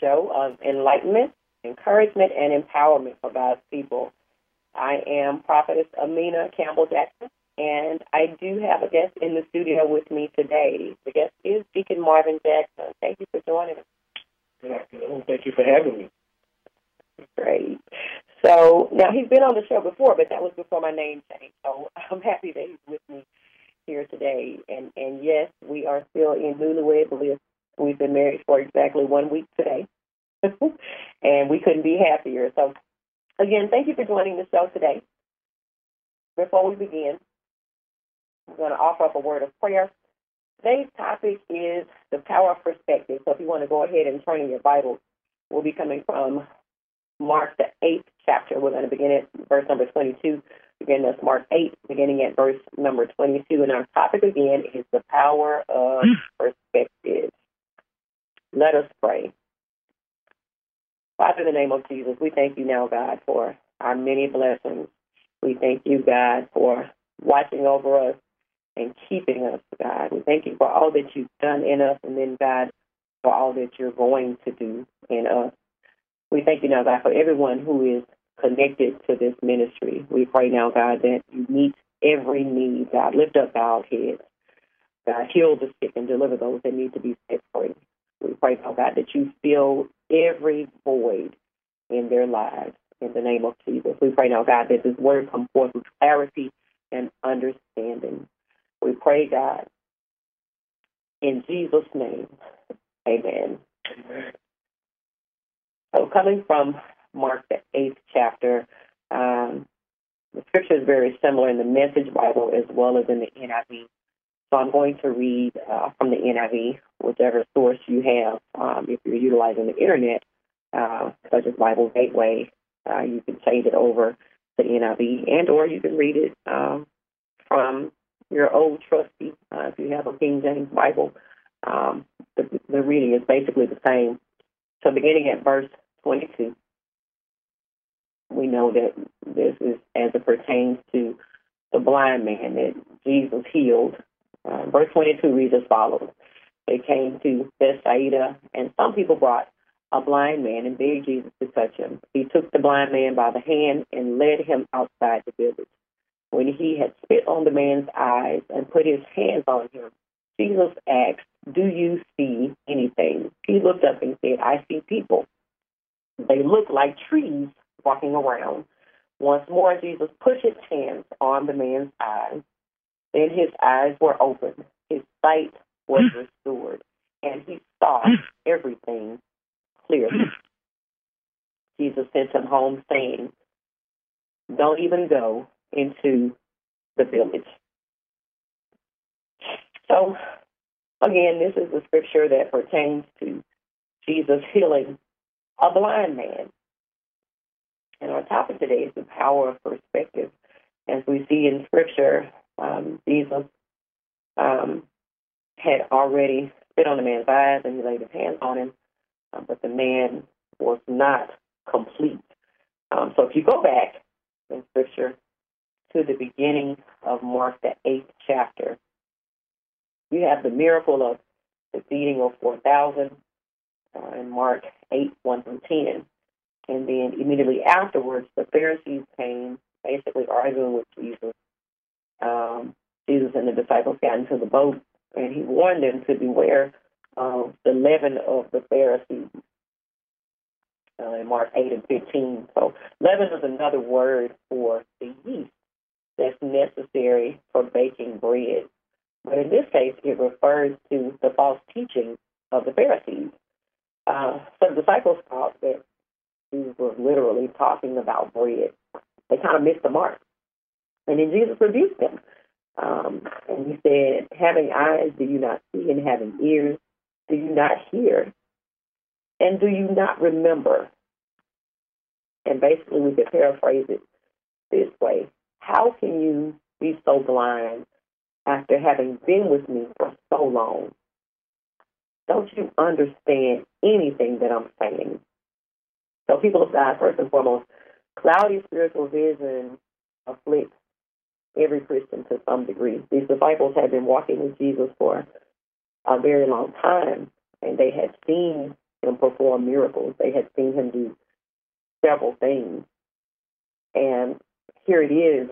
show of enlightenment, encouragement, and empowerment for God's people. I am Prophetess Amina Campbell Jackson, and I do have a guest in the studio with me today. The guest is Deacon Marvin Jackson. Thank you for joining us. Good afternoon. Thank you for having me. Great. So now he's been on the show before, but that was before my name changed. So I'm happy that he's with me here today. And and yes, we are still in newlywed bliss. We've been married for exactly one week today, and we couldn't be happier. So again, thank you for joining the show today. Before we begin, I'm going to offer up a word of prayer. Today's topic is the power of perspective. So if you want to go ahead and turn in your Bible, we'll be coming from Mark, the eighth chapter. We're going to begin at verse number 22. Again, that's Mark 8, beginning at verse number 22. And our topic again is the power of hmm. perspective. Let us pray. Father, in the name of Jesus, we thank you now, God, for our many blessings. We thank you, God, for watching over us and keeping us, God. We thank you for all that you've done in us, and then, God, for all that you're going to do in us. We thank you now, God, for everyone who is connected to this ministry. We pray now, God, that you meet every need. God, lift up bowed heads. God, heal the sick and deliver those that need to be set free. We pray, now, God, that you fill every void in their lives in the name of Jesus. We pray now, God, that this word come forth with clarity and understanding. We pray, God, in Jesus' name. Amen. Amen. So coming from Mark the eighth chapter, um, the scripture is very similar in the Message Bible as well as in the NIV. So I'm going to read uh, from the NIV, whichever source you have. Um, if you're utilizing the internet, uh, such as Bible Gateway, uh, you can change it over to NIV, and or you can read it um, from your old trusty. Uh, if you have a King James Bible, um, the, the reading is basically the same. So beginning at verse 22, we know that this is as it pertains to the blind man that Jesus healed. Uh, verse 22 reads as follows. They came to Bethsaida, and some people brought a blind man and begged Jesus to touch him. He took the blind man by the hand and led him outside the village. When he had spit on the man's eyes and put his hands on him, Jesus asked, Do you see anything? He looked up and said, I see people. They look like trees walking around. Once more, Jesus put his hands on the man's eyes. Then his eyes were opened. His sight was hmm. restored, and he saw hmm. everything clearly. Hmm. Jesus sent him home, saying, Don't even go into the village. So, again, this is the scripture that pertains to Jesus healing a blind man. And our topic today is the power of perspective. As we see in scripture, um, Jesus um, had already spit on the man's eyes and he laid his hands on him, uh, but the man was not complete. Um, so if you go back in Scripture to the beginning of Mark, the eighth chapter, you have the miracle of the feeding of 4,000 uh, in Mark 8, 1 through 10. And then immediately afterwards, the Pharisees came basically arguing with Jesus. Um, Jesus and the disciples got into the boat, and he warned them to beware of the leaven of the Pharisees uh, in Mark 8 and 15. So leaven is another word for the yeast that's necessary for baking bread. But in this case, it refers to the false teaching of the Pharisees. Uh, some disciples thought that Jesus was literally talking about bread. They kind of missed the mark. And then Jesus rebuked them. Um, and he said, Having eyes, do you not see? And having ears, do you not hear? And do you not remember? And basically, we could paraphrase it this way How can you be so blind after having been with me for so long? Don't you understand anything that I'm saying? So, people of God, first and foremost, cloudy spiritual vision afflicts every Christian to some degree. These disciples had been walking with Jesus for a very long time, and they had seen him perform miracles. They had seen him do several things. And here it is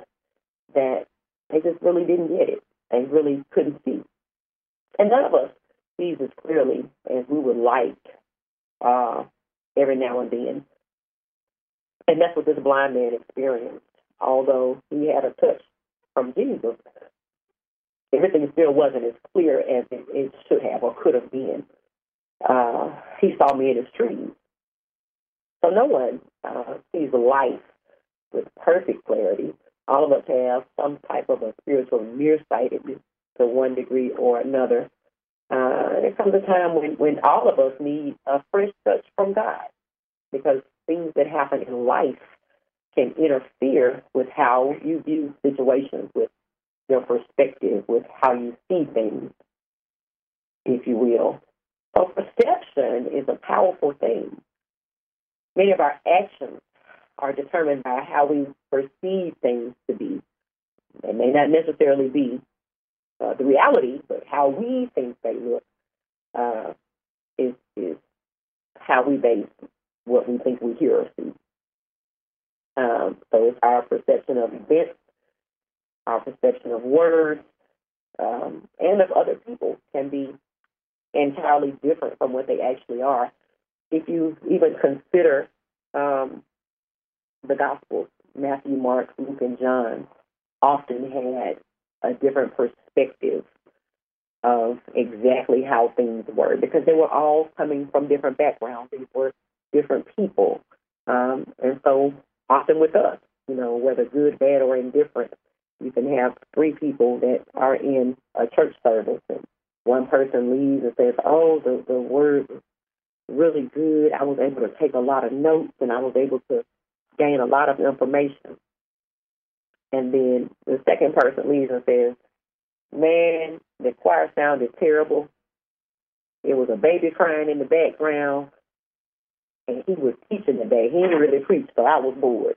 that they just really didn't get it. They really couldn't see. And none of us sees as clearly as we would like uh, every now and then. And that's what this blind man experienced. Although he had a touch from Jesus, everything still wasn't as clear as it, it should have or could have been. Uh, he saw me in his trees. So no one uh, sees life with perfect clarity. All of us have some type of a spiritual nearsightedness to one degree or another. Uh, there comes a time when, when all of us need a fresh touch from God because things that happen in life can interfere with how you view situations, with your perspective, with how you see things, if you will. So perception is a powerful thing. Many of our actions are determined by how we perceive things to be. They may not necessarily be uh, the reality, but how we think they look uh, is is how we base what we think we hear or see. Um, so it's our perception of events, our perception of words, um, and of other people can be entirely different from what they actually are. If you even consider um, the Gospels, Matthew, Mark, Luke, and John often had a different perspective of exactly how things were because they were all coming from different backgrounds. These were different people. Um, and so often with us, you know, whether good, bad, or indifferent, you can have three people that are in a church service and one person leaves and says, oh, the, the word was really good. I was able to take a lot of notes and I was able to gain a lot of information. And then the second person leaves and says, man, the choir sounded terrible. It was a baby crying in the background and he was teaching today. He didn't really preach, so I was bored.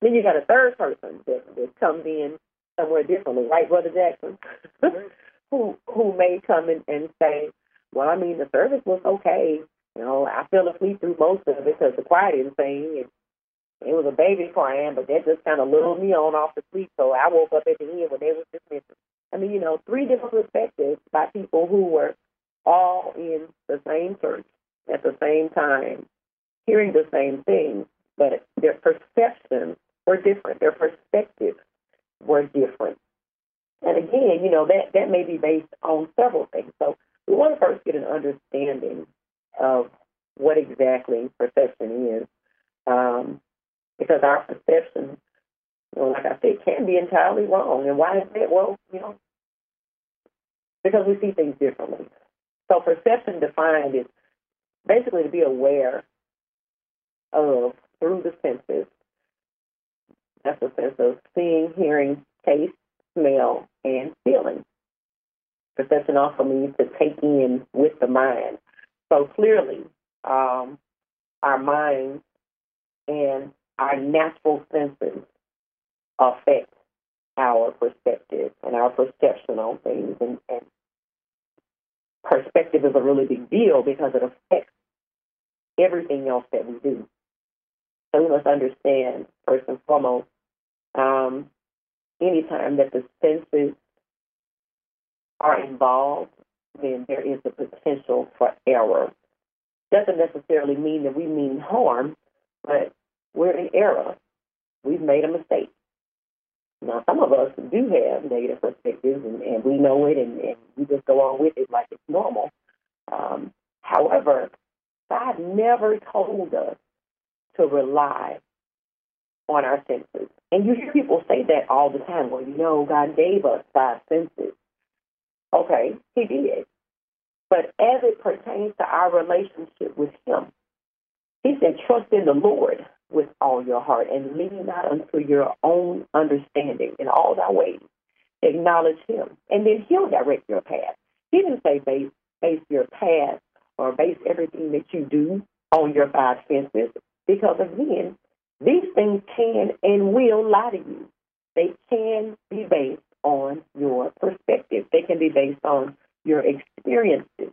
Then you got a third person that, that comes in somewhere differently, right, Brother Jackson? who who may come in and say, Well, I mean the service was okay. You know, I fell asleep through most of it because the choir didn't sing and it was a baby crying, but that just kind of lulled me on off to sleep. So I woke up at the end when they was dismissing. I mean, you know, three different perspectives by people who were all in the same church at the same time, hearing the same thing, but their perceptions were different. Their perspectives were different. And again, you know, that, that may be based on several things. So we want to first get an understanding of what exactly perception is. Um, because our perception, you know, like I said, can be entirely wrong. And why is that? Well, you know, because we see things differently. So perception defined is basically to be aware of through the senses. That's the sense of seeing, hearing, taste, smell, and feeling. Perception also means to take in with the mind. So clearly, um, our minds and our natural senses affect our perspective and our perception on things. And, and perspective is a really big deal because it affects everything else that we do. So we must understand, first and foremost, um, anytime that the senses are involved, then there is a potential for error. Doesn't necessarily mean that we mean harm, but we're in error. We've made a mistake. Now, some of us do have negative perspectives, and, and we know it, and, and we just go on with it like it's normal. Um, however, God never told us to rely on our senses. And you hear people say that all the time. Well, you know, God gave us five senses. Okay, He did. But as it pertains to our relationship with Him, He said, trust in the Lord with all your heart and lean not unto your own understanding in all thy ways. Acknowledge Him, and then He'll direct your path. He didn't say base, base your path or base everything that you do on your five senses, because again, these things can and will lie to you. They can be based on your perspective. They can be based on your experiences.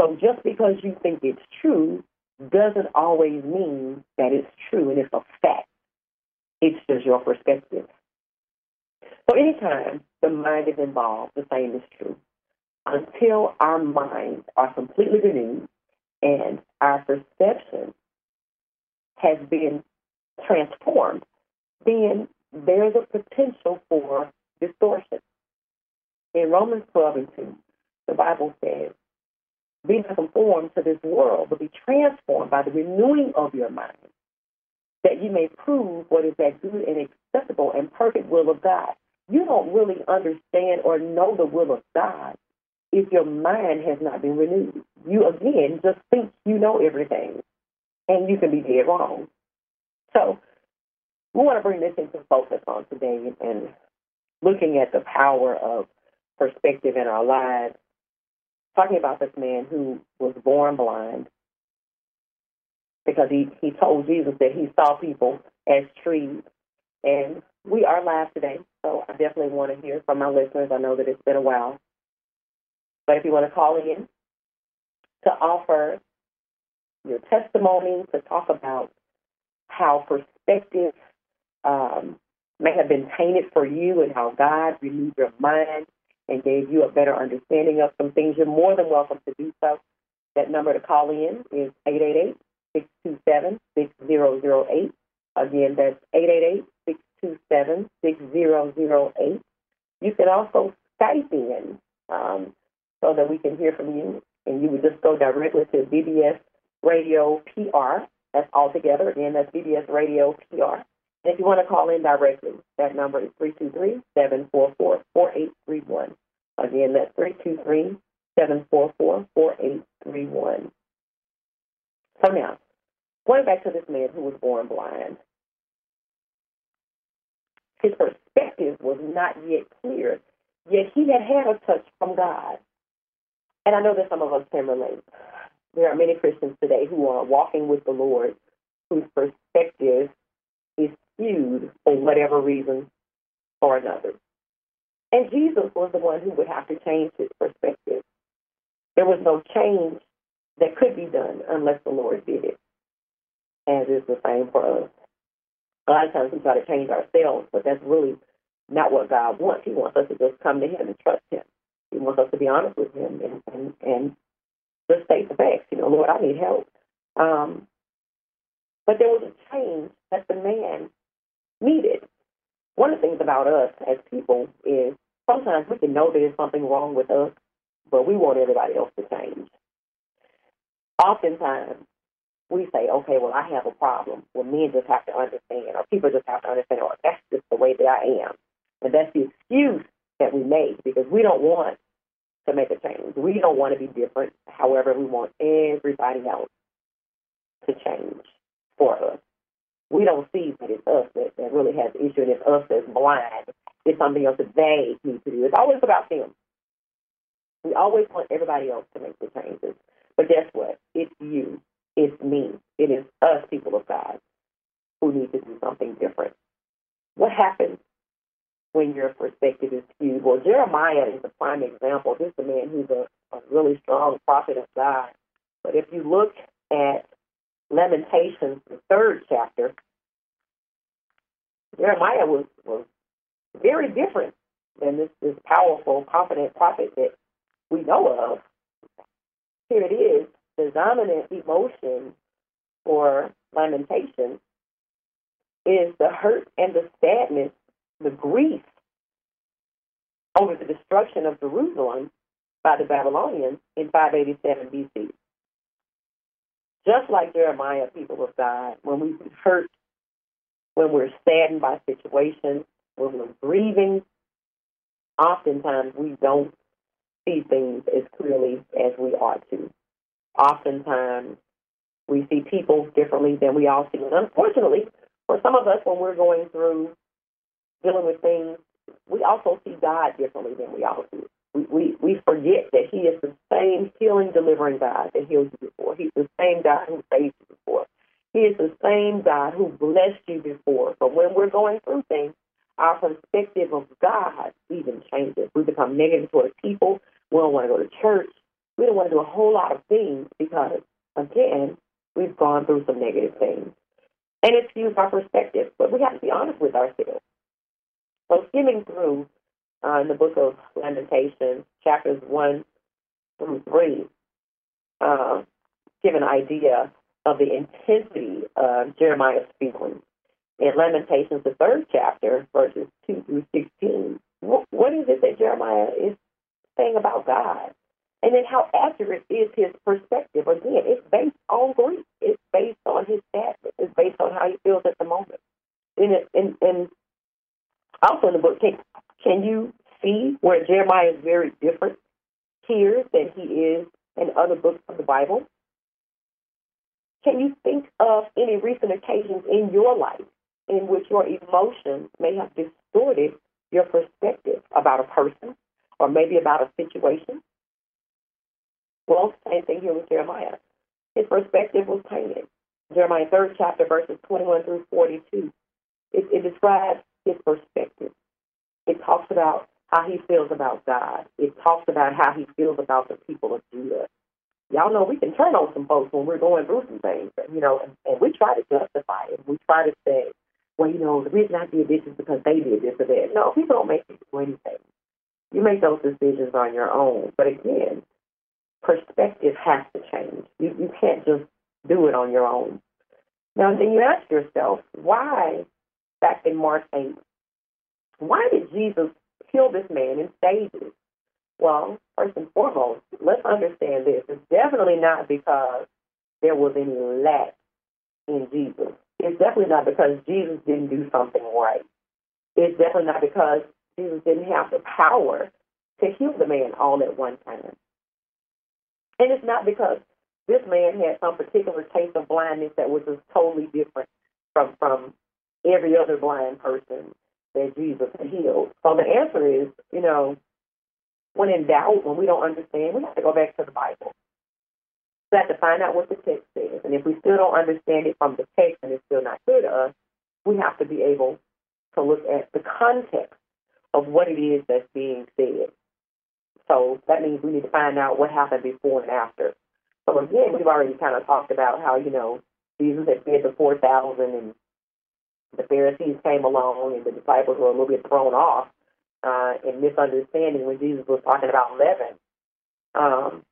So just because you think it's true doesn't always mean that it's true and it's a fact. It's just your perspective. So anytime the mind is involved, the same is true. Until our minds are completely renewed and our perception has been transformed, then there's a potential for distortion. In Romans 12 and 2, the Bible says, Be not conformed to this world, but be transformed by the renewing of your mind, that you may prove what is that good and acceptable and perfect will of God. You don't really understand or know the will of God if your mind has not been renewed. You, again, just think you know everything, and you can be dead wrong. So, we want to bring this into focus on today and looking at the power of perspective in our lives. Talking about this man who was born blind because he, he told Jesus that he saw people as trees. And we are live today, so I definitely want to hear from our listeners. I know that it's been a while. But if you want to call in to offer your testimony, to talk about how perspective um, may have been tainted for you and how God renewed your mind and gave you a better understanding of some things, you're more than welcome to do so. That number to call in is 888-627-6008. Again, that's 888-627-6008. You can also Skype in um, so that we can hear from you, and you would just go directly to BBS Radio PR. That's all together. Again, that's BBS Radio PR. If you want to call in directly, that number is 323-744-4831. Again, that's 323-744-4831. So now, going back to this man who was born blind, his perspective was not yet clear, yet he had had a touch from God. And I know that some of us can relate. There are many Christians today who are walking with the Lord whose perspective is skewed for whatever reason or another. And Jesus was the one who would have to change his perspective. There was no change that could be done unless the Lord did it, as is the same for us. A lot of times we try to change ourselves, but that's really not what God wants. He wants us to just come to Him and trust Him. He wants us to be honest with Him and, and, and just state the facts. You know, Lord, I need help. Um, but there was a change that the man needed. One of the things about us as people is sometimes we can know there's something wrong with us, but we want everybody else to change. Oftentimes, we say, okay, well, I have a problem. Well, men just have to understand, or people just have to understand, or that's just the way that I am. And that's the excuse that we make because we don't want to make a change. We don't want to be different. However, we want everybody else to change for us. We don't see that it's us that, that really has the issue and it's us that's blind. It's something else that they need to do. It's always about them. We always want everybody else to make the changes. But guess what? It's you. It's me. It is us, people of God, who need to do something different. What happens when your perspective is skewed? Well, Jeremiah is a prime example. This is a man who's a, a really strong prophet of God. But if you look at Lamentations, the third chapter, Jeremiah was, was very different than this, this powerful, confident prophet that we know of. Here it is, the dominant emotion for lamentation is the hurt and the sadness, the grief over the destruction of Jerusalem by the Babylonians in 587 BC. Just like Jeremiah, people of God, when we hurt, when we're saddened by situations, when we're grieving, oftentimes we don't see things as clearly as we ought to. Oftentimes we see people differently than we all see. And unfortunately, for some of us, when we're going through dealing with things, we also see God differently than we all do. We, we, we forget that He is the same healing, delivering God that healed you before. He's the same God who saved you before. He is the same God who blessed you before. But when we're going through things, our perspective of God even changes. We become negative towards people. We don't want to go to church. We don't want to do a whole lot of things because, again, we've gone through some negative things. And it's used our perspective, but we have to be honest with ourselves. So skimming through uh, in the book of Lamentations, chapters 1 through 3, uh, give an idea of the intensity of Jeremiah's feelings. In Lamentations, the third chapter, verses 2 through 16, what, is it that Jeremiah is saying about God? And then how accurate is his perspective? Again, it's based on grief. It's based on his sadness. It's based on how he feels at the moment. And, it, and, and also in the book, can, can you see where Jeremiah is very different here than he is in other books of the Bible? Can you think of any recent occasions in your life in which your emotions may have distorted your perspective about a person or maybe about a situation? Well, same thing here with Jeremiah. His perspective was tainted. Jeremiah 3rd chapter, verses 21 through 42. It, it describes his perspective. It talks about how he feels about God. It talks about how he feels about the people of Judah. Y'all know we can turn on some folks when we're going through some things, you know, and, and we try to justify it. We try to say, well, you know, the reason I did this is because they did this or that. No, people don't make you do anything. You make those decisions on your own. But again, perspective has to change. You, you can't just do it on your own. Now, then you ask yourself, why, back in Mark 8, why did Jesus heal this man in stages? Well, first and foremost, let's understand this. It's definitely not because there was any lack in Jesus. It's definitely not because Jesus didn't do something right. It's definitely not because Jesus didn't have the power to heal the man all at one time. And it's not because this man had some particular case of blindness that was just totally different from from every other blind person that Jesus healed. So the answer is, you know, when in doubt, when we don't understand, we have to go back to the Bible. We have to find out what the text says. And if we still don't understand it from the text and it's still not clear to us, we have to be able to look at the context of what it is that's being said. So that means we need to find out what happened before and after. So again, we've already kind of talked about how, you know, Jesus had fed the 4,000 and the Pharisees came along and the disciples were a little bit thrown off uh, in misunderstanding when Jesus was talking about leaven. Um,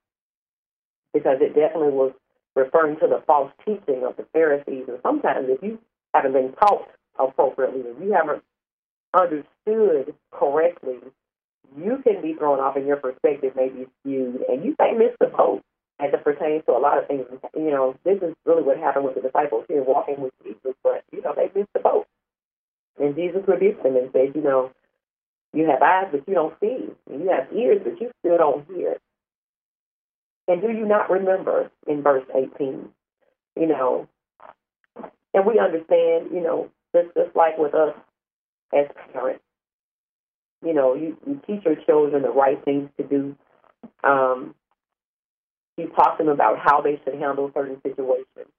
because it definitely was referring to the false teaching of the Pharisees. And sometimes if you haven't been taught appropriately, if you haven't understood correctly, you can be thrown off and your perspective may be skewed and you may miss the boat as it pertains to a lot of things. You know, this is really what happened with the disciples here walking with Jesus, but, you know, they missed the boat. And Jesus rebuked them and said, you know, you have eyes, but you don't see. You have ears, but you still don't hear. And do you not remember in verse 18? You know, and we understand, you know, just, just like with us as parents, you know, you, you teach your children the right things to do. Um, talked to them about how they should handle certain situations.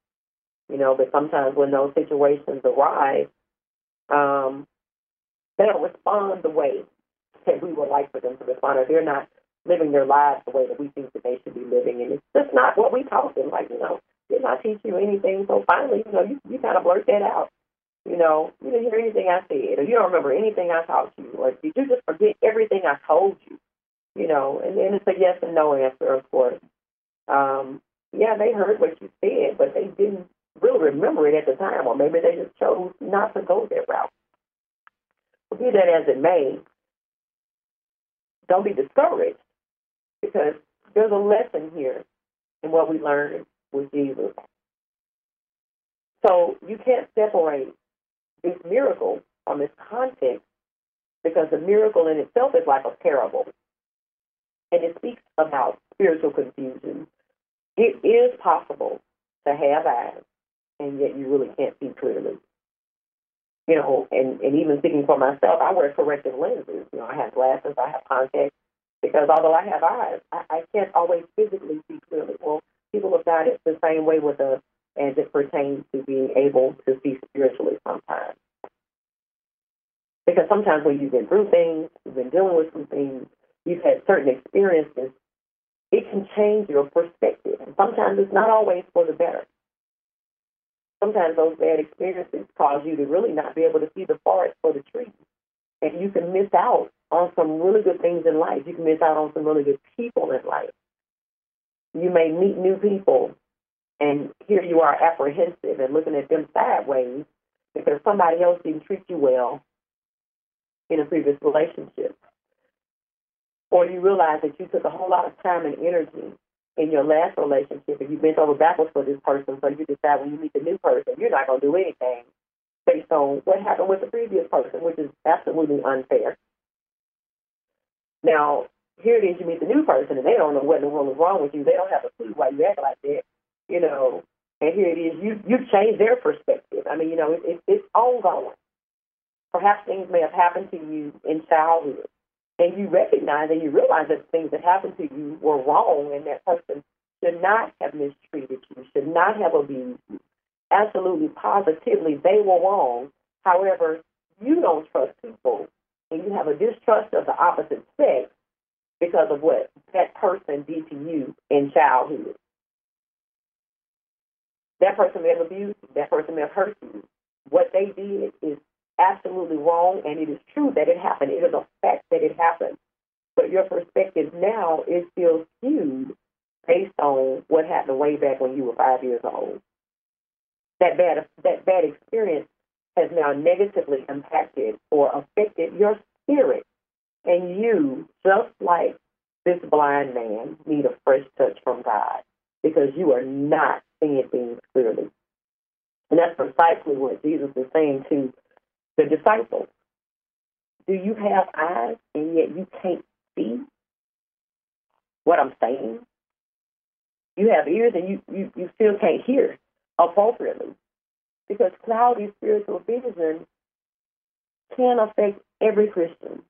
You know, but sometimes when those situations arise, um, they don't respond the way that we would like for them to respond, or they're not living their lives the way that we think that they should be living. And it's just not what we taught them. Like, you know, did not teach you anything. So finally, you know, you, you kind of blurt that out. You know, you didn't hear anything I said, or you don't remember anything I taught you, or did you just forget everything I told you? You know, and then it's a yes and no answer, of course. Um, yeah, they heard what you said, but they didn't really remember it at the time, or maybe they just chose not to go that route. Be that as it may, don't be discouraged because there's a lesson here in what we learned with Jesus. So you can't separate this miracle from its context because the miracle in itself is like a parable. And it speaks about spiritual confusion. It is possible to have eyes and yet you really can't see clearly. You know, and, and even speaking for myself, I wear corrective lenses. You know, I have glasses, I have contacts, because although I have eyes, I, I can't always physically see clearly. Well, people have got it the same way with us as it pertains to being able to see spiritually sometimes. Because sometimes when you've been through things, you've been dealing with some things, you've had certain experiences, it can change your perspective. And sometimes it's not always for the better sometimes those bad experiences cause you to really not be able to see the forest for the trees. And you can miss out on some really good things in life. You can miss out on some really good people in life. You may meet new people, and here you are apprehensive and looking at them sideways because somebody else didn't treat you well in a previous relationship. Or you realize that you took a whole lot of time and energy in your last relationship and you bent over backwards for this person, so you decide when you meet the new person, you're not going to do anything based on what happened with the previous person, which is absolutely unfair. Now, here it is, you meet the new person, and they don't know what in the world is wrong with you. They don't have a clue why you act like that, you know. And here it is, you you've changed their perspective. I mean, you know, it, it, it's ongoing. Perhaps things may have happened to you in childhood and you recognize and you realize that things that happened to you were wrong and that person should not have mistreated you, should not have abused you. Absolutely, positively, they were wrong. However, you don't trust people and you have a distrust of the opposite sex because of what that person did to you in childhood. That person may have abused you, that person may have hurt you. What they did is absolutely wrong, and it is true that it happened. It is a fact that it happened. But your perspective now is still skewed based on what happened way back when you were five years old. That bad that bad experience has now negatively impacted or affected your spirit. And you, just like this blind man, need a fresh touch from God because you are not seeing things clearly. And that's precisely what Jesus is saying to the disciples. Do you have eyes and yet you can't see what I'm saying? You have ears and you, you, you still can't hear appropriately. Because cloudy spiritual vision can affect every Christian.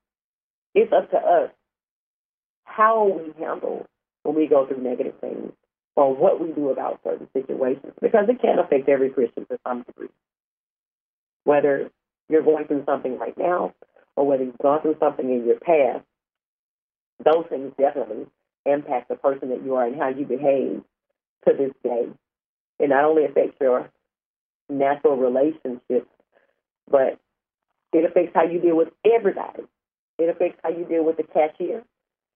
It's up to us how we handle when we go through negative things or what we do about certain situations because it can affect every Christian to some degree. Whether you're going through something right now or whether you've gone through something in your past, those things definitely impact the person that you are and how you behave to this day. It not only affects your natural relationships, but it affects how you deal with everybody. It affects how you deal with the cashier.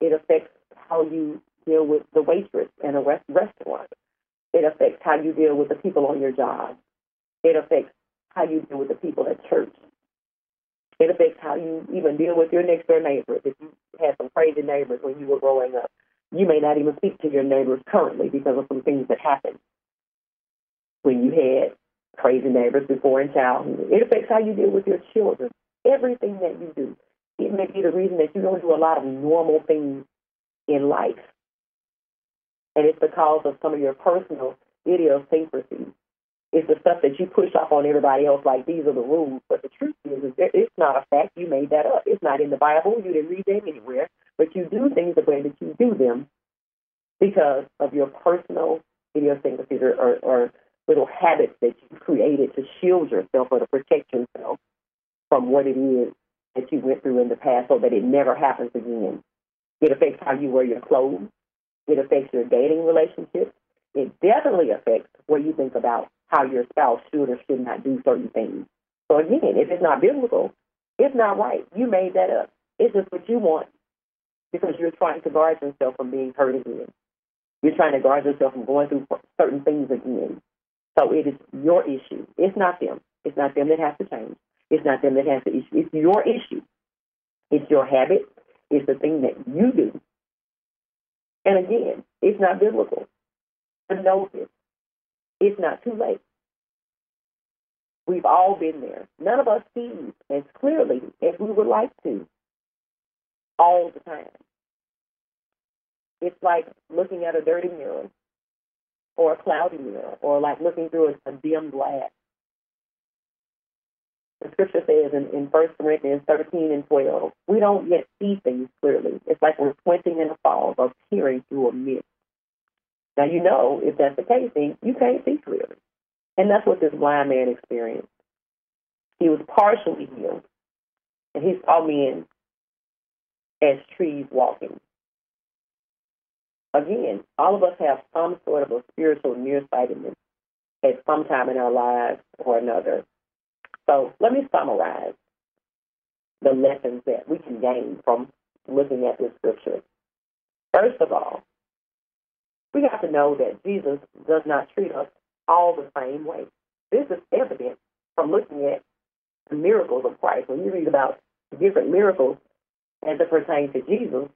It affects how you deal with the waitress in a restaurant. It affects how you deal with the people on your job. It affects how you deal with the people at church. It affects how you even deal with your next door neighbors. If you had some crazy neighbors when you were growing up, you may not even speak to your neighbors currently because of some things that happened when you had crazy neighbors before in childhood. It affects how you deal with your children. Everything that you do. It may be the reason that you don't do a lot of normal things in life. And it's because of some of your personal idiosyncrasies it's the stuff that you push off on everybody else like these are the rules. But the truth is, is it's not a fact. You made that up. It's not in the Bible. You didn't read that anywhere. But you do things the way that you do them because of your personal idiosyncrasies or, or, or little habits that you created to shield yourself or to protect yourself from what it is that you went through in the past so that it never happens again. It affects how you wear your clothes. It affects your dating relationships. It definitely affects what you think about how your spouse should or should not do certain things. So again, if it's not biblical, it's not right. You made that up. It's just what you want because you're trying to guard yourself from being hurt again. You're trying to guard yourself from going through certain things again. So it is your issue. It's not them. It's not them that has to change. It's not them that has the issue. It's your issue. It's your habit. It's the thing that you do. And again, it's not biblical. But know this. It's not too late. We've all been there. None of us see as clearly as we would like to all the time. It's like looking at a dirty mirror or a cloudy mirror or like looking through a, a dim glass. The scripture says in, in 1 Corinthians 13 and 12, we don't yet see things clearly. It's like we're squinting in a fog or peering through a mist. Now, you know, if that's the case, then you can't see clearly. And that's what this blind man experienced. He was partially healed, and he saw men as trees walking. Again, all of us have some sort of a spiritual nearsightedness at some time in our lives or another. So let me summarize the lessons that we can gain from looking at this scripture. First of all, we have to know that Jesus does not treat us all the same way. This is evident from looking at the miracles of Christ. When you read about different miracles as it pertains to Jesus,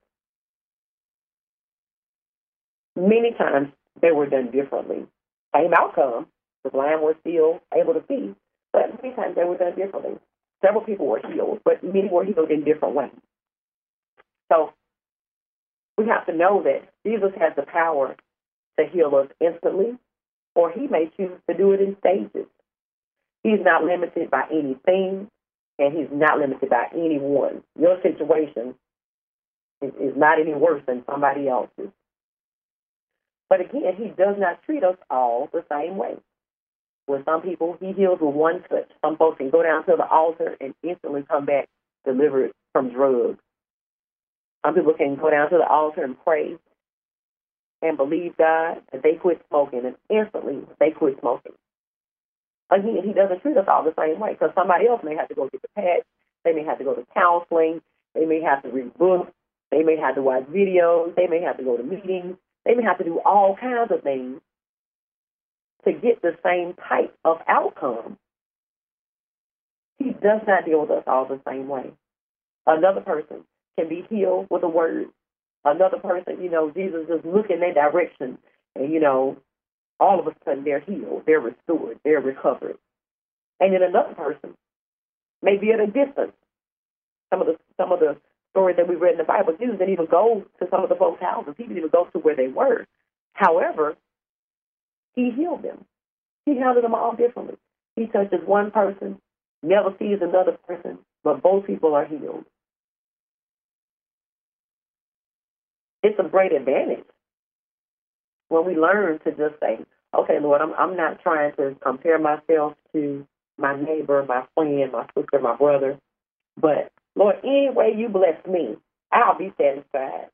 many times they were done differently. Same outcome. The blind were still able to see, but many times they were done differently. Several people were healed, but many were healed in different ways. So we have to know that Jesus has the power to heal us instantly, or he may choose to do it in stages. He's not limited by anything, and he's not limited by anyone. Your situation is, is not any worse than somebody else's. But again, he does not treat us all the same way. With some people, he heals with one touch. Some folks can go down to the altar and instantly come back delivered from drugs. Some people can go down to the altar and pray and believe God that they quit smoking, and instantly they quit smoking. Again, he doesn't treat us all the same way because somebody else may have to go get the patch, they may have to go to counseling, they may have to read books, they may have to watch videos, they may have to go to meetings, they may have to do all kinds of things to get the same type of outcome. He does not deal with us all the same way. Another person can be healed with a word. Another person, you know, Jesus just look in their direction and, you know, all of a sudden they're healed, they're restored, they're recovered. And then another person may be at a distance. Some of the some of the stories that we read in the Bible, Jesus didn't even go to some of the folks' houses. He didn't even go to where they were. However, he healed them. He handled them all differently. He touches one person, never sees another person, but both people are healed. It's a great advantage when we learn to just say, okay, Lord, I'm, I'm not trying to compare myself to my neighbor, my friend, my sister, my brother, but Lord, any way you bless me, I'll be satisfied.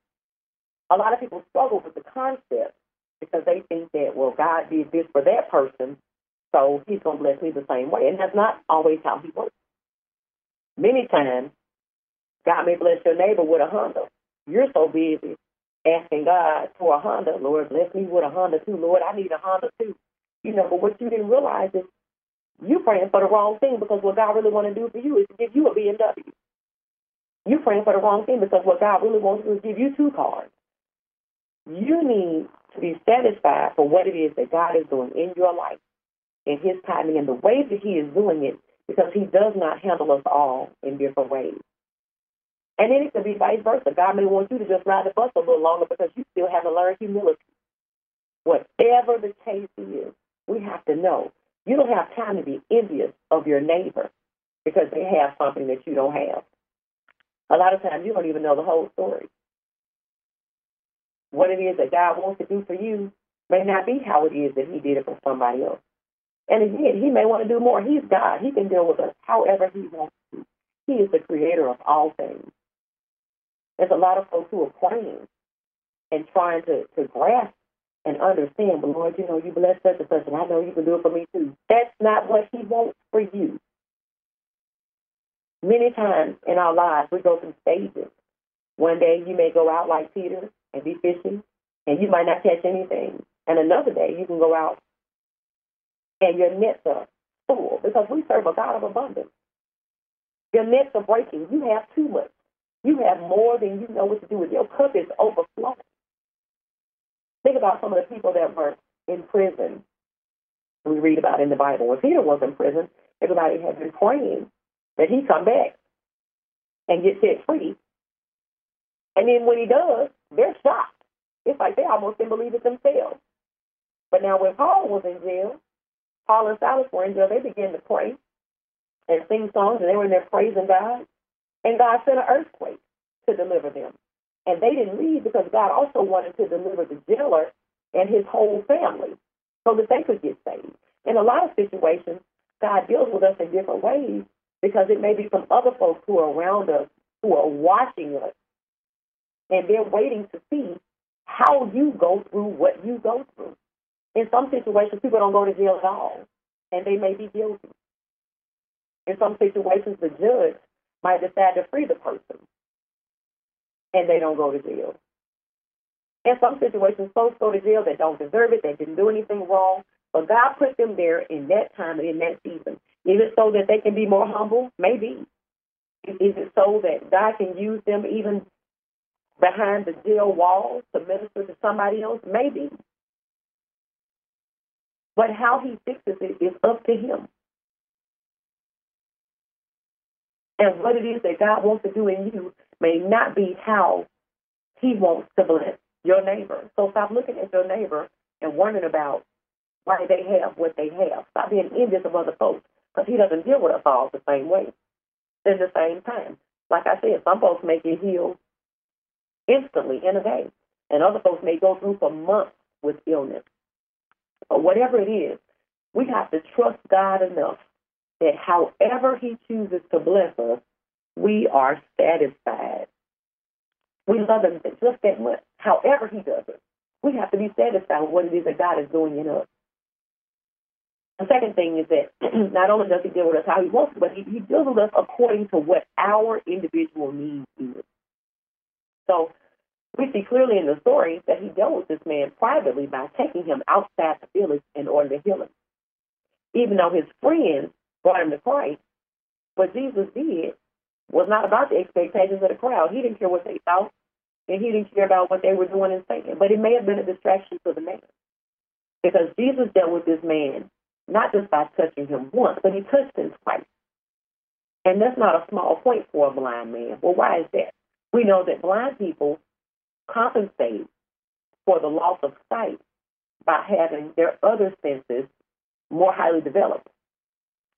A lot of people struggle with the concept because they think that, well, God did this for that person, so he's going to bless me the same way. And that's not always how he works. Many times, God may bless your neighbor with a Honda. You're so busy asking God for a Honda. Lord, bless me with a Honda too. Lord, I need a Honda too. You know, but what you didn't realize is you praying for the wrong thing because what God really want to do for you is to give you a BMW. You praying for the wrong thing because what God really wants to do is give you two cars. You need to be satisfied for what it is that God is doing in your life, in His timing, and the way that He is doing it, because He does not handle us all in different ways. And then it could be vice versa. God may want you to just ride the bus a little longer because you still haven't learned humility. Whatever the case is, we have to know you don't have time to be envious of your neighbor because they have something that you don't have. A lot of times you don't even know the whole story. what it is that God wants to do for you may not be how it is that He did it for somebody else. And again, He may want to do more. He's God. He can deal with us however He wants to. He is the creator of all things. There's a lot of folks who are praying and trying to, to grasp and understand, but Lord, you know, you bless such and such, and I know you can do it for me too. That's not what He wants for you. Many times in our lives, we go through stages. One day you may go out like Peter and be fishing, and you might not catch anything. And another day you can go out and your nets are full because we serve a God of abundance. Your nets are breaking. You have too much. You have more than you know what to do with. Your cup is overflowing. Think about some of the people that were in prison. We read about in the Bible. When Peter was in prison, everybody had been praying that he come back and get set free. And then when he does, they're shocked. It's like they almost didn't believe it themselves. But now when Paul was in jail, Paul and Silas were in jail, they began to pray and sing songs, and they were in there praising God. And God sent an earthquake to deliver them. And they didn't leave because God also wanted to deliver the jailer and his whole family so that they could get saved. In a lot of situations, God deals with us in different ways because it may be from other folks who are around us who are watching us and they're waiting to see how you go through what you go through. In some situations, people don't go to jail at all, and they may be guilty. In some situations, the judge might decide to free the person, and they don't go to jail. In some situations, folks go to jail that don't deserve it, they didn't do anything wrong, but God put them there in that time and in that season. Is it so that they can be more humble? Maybe. Is it so that God can use them even behind the jail walls to minister to somebody else? Maybe. But how he fixes it is up to him. And what it is that God wants to do in you may not be how he wants to bless your neighbor. So stop looking at your neighbor and wondering about why they have what they have. Stop being envious of other folks because he doesn't deal with us all the same way. At the same time, like I said, some folks may get healed instantly in a day, and other folks may go through for months with illness. But whatever it is, we have to trust God enough that however He chooses to bless us, we are satisfied. We love Him just that much. However He does it, we have to be satisfied with what it is that God is doing in us. The second thing is that not only does He deal with us how He wants, but He, he deals with us according to what our individual needs is. So we see clearly in the story that he dealt with this man privately by taking him outside the village in order to heal him. Even though his friends brought him to Christ, what Jesus did was not about the expectations of the crowd. He didn't care what they thought, and he didn't care about what they were doing and saying. But it may have been a distraction to the man. Because Jesus dealt with this man not just by touching him once, but he touched him twice. And that's not a small point for a blind man. Well, why is that? We know that blind people compensate for the loss of sight by having their other senses more highly developed,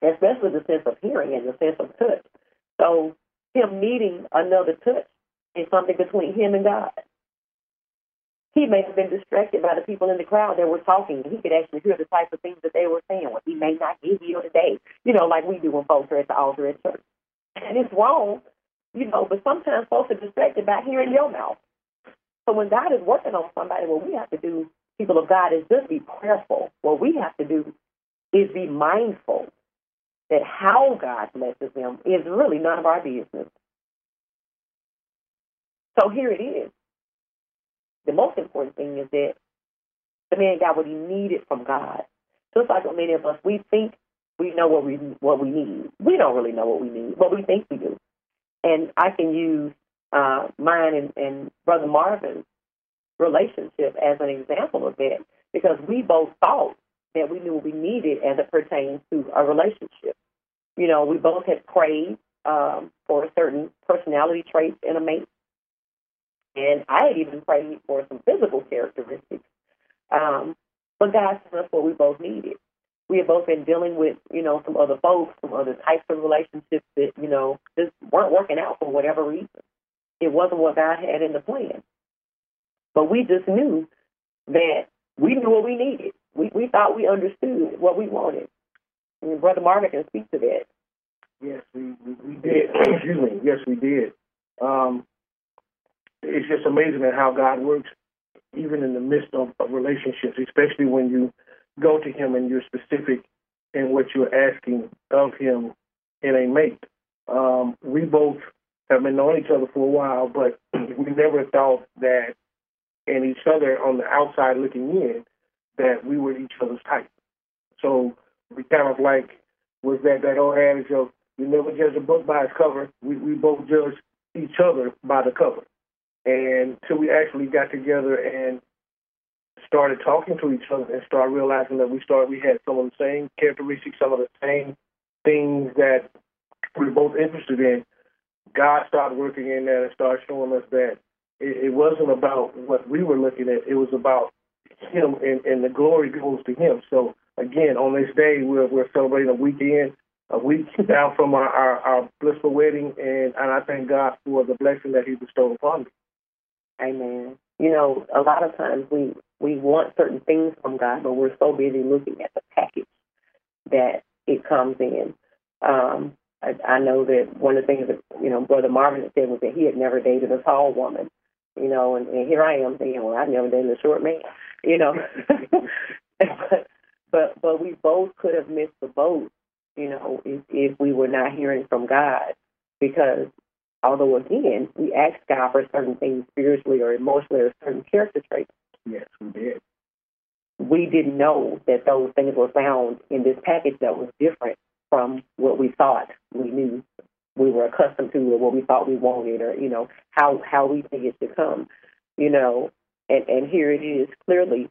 especially the sense of hearing and the sense of touch. So, him needing another touch is something between him and God. He may have been distracted by the people in the crowd that were talking. He could actually hear the types of things that they were saying. Well, he may not get healed today, you know, like we do when folks are at the altar at church. And it's wrong, you know, but sometimes folks are distracted by hearing your mouth. So when God is working on somebody, what we have to do, people of God, is just be prayerful. What we have to do is be mindful that how God blesses them is really none of our business. So here it is. The most important thing is that the man got what he needed from God. Just like many of us, we think we know what we what we need. We don't really know what we need, but we think we do. And I can use uh, mine and, and Brother Marvin's relationship as an example of that because we both thought that we knew we needed as it pertains to a relationship. You know, we both had prayed um, for certain personality traits in a mate. And I had even prayed for some physical characteristics. Um, but God sent us what we both needed. We had both been dealing with, you know, some other folks, some other types of relationships that, you know, just weren't working out for whatever reason. It wasn't what God had in the plan. But we just knew that we knew what we needed. We we thought we understood what we wanted. And Brother Marvin can speak to that. Yes, we, we, we did. Excuse me. Yes, we did. Um, it's just amazing at how God works, even in the midst of, of relationships, especially when you go to Him and you're specific in what you're asking of Him in a mate. Um, we both have been knowing each other for a while, but we never thought that in each other on the outside looking in that we were each other's type. So we kind of like was that that old adage of you never judge a book by its cover. We we both judge each other by the cover. And so we actually got together and started talking to each other and started realizing that we started we had some of the same characteristics, some of the same things that we were both interested in. God started working in that and started showing us that it, it wasn't about what we were looking at. It was about Him, and, and the glory goes to Him. So again, on this day, we're we're celebrating a weekend, a week down from our, our, our blissful wedding, and and I thank God for the blessing that He bestowed upon me. Amen. You know, a lot of times we we want certain things from God, but we're so busy looking at the package that it comes in. Um, I, I know that one of the things that you know Brother Marvin said was that he had never dated a tall woman. You know, and, and here I am saying, well, I've never dated a short man. You know, but but but we both could have missed the boat. You know, if if we were not hearing from God, because although again we ask God for certain things spiritually or emotionally or certain character traits, Yes, we did. we didn't know that those things were found in this package that was different from what we thought we knew we were accustomed to or what we thought we wanted or you know how how we think it should come you know and and here it is clearly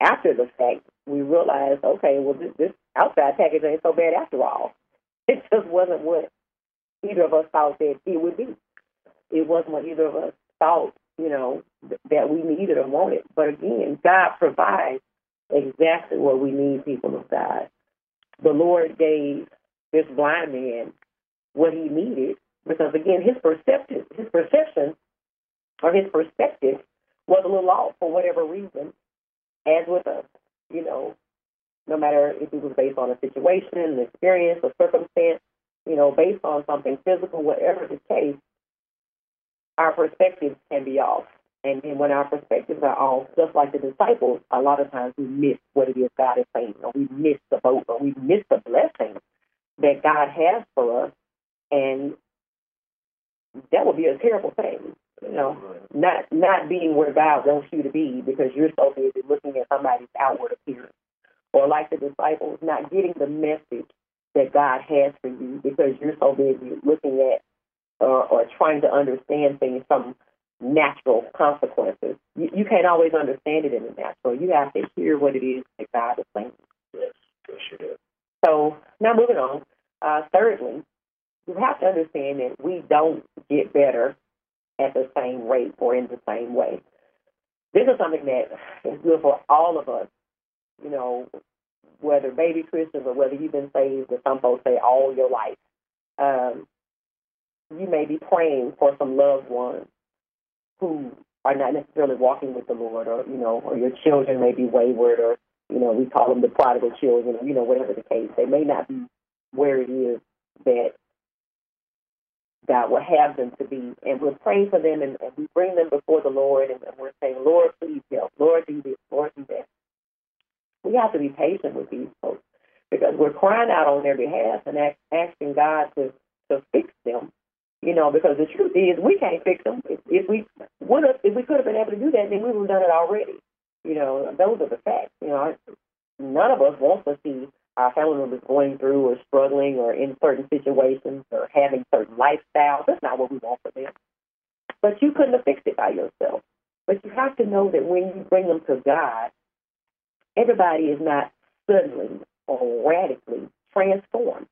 after the fact we realized okay well this, this outside package ain't so bad after all. It just wasn't what either of us thought that it would be. It wasn't what either of us thought you know th- that we needed or wanted. But again god provides exactly what we need people of god. The lord gave this blind man what he needed because again his perceptive his perception or his perspective was a little off for whatever reason as with us you know. No matter if it was based on a situation an experience a circumstance you know based on something physical whatever the case our perspectives can be off. And then when our perspectives are off just like the disciples a lot of times we miss what it is god is saying or we miss the boat or we miss the blessing that god has for us and that would be a terrible thing, you know, not not being where God wants you to be because you're so busy looking at somebody's outward appearance, or like the disciples, not getting the message that God has for you because you're so busy looking at or, or trying to understand things from natural consequences. You, you can't always understand it in the natural. You have to hear what it is that God is saying. Yes, yes, you did. So now moving on. Uh, thirdly, you have to understand that we don't get better at the same rate or in the same way. This is something that is good for all of us, you know, whether baby Christians or whether you've been saved, as some folks say, all your life. Um, you may be praying for some loved ones who are not necessarily walking with the Lord, or you know, or your children may be wayward, or you know, we call them the prodigal children, or you know, whatever the case. They may not be where it is that God will have them to be. And we're praying for them and, and we bring them before the Lord and, and we're saying, Lord, please help. Lord, do this. Lord, do that. We have to be patient with these folks because we're crying out on their behalf and ask, asking God to, to fix them. You know, because the truth is we can't fix them. If, if we would have, if we could have been able to do that, then we would have done it already. You know, those are the facts. You know, none of us wants to see our family members going through or struggling or in certain situations or having certain lifestyles. That's not what we want for them. But you couldn't have fixed it by yourself. But you have to know that when you bring them to God, everybody is not suddenly or radically transformed.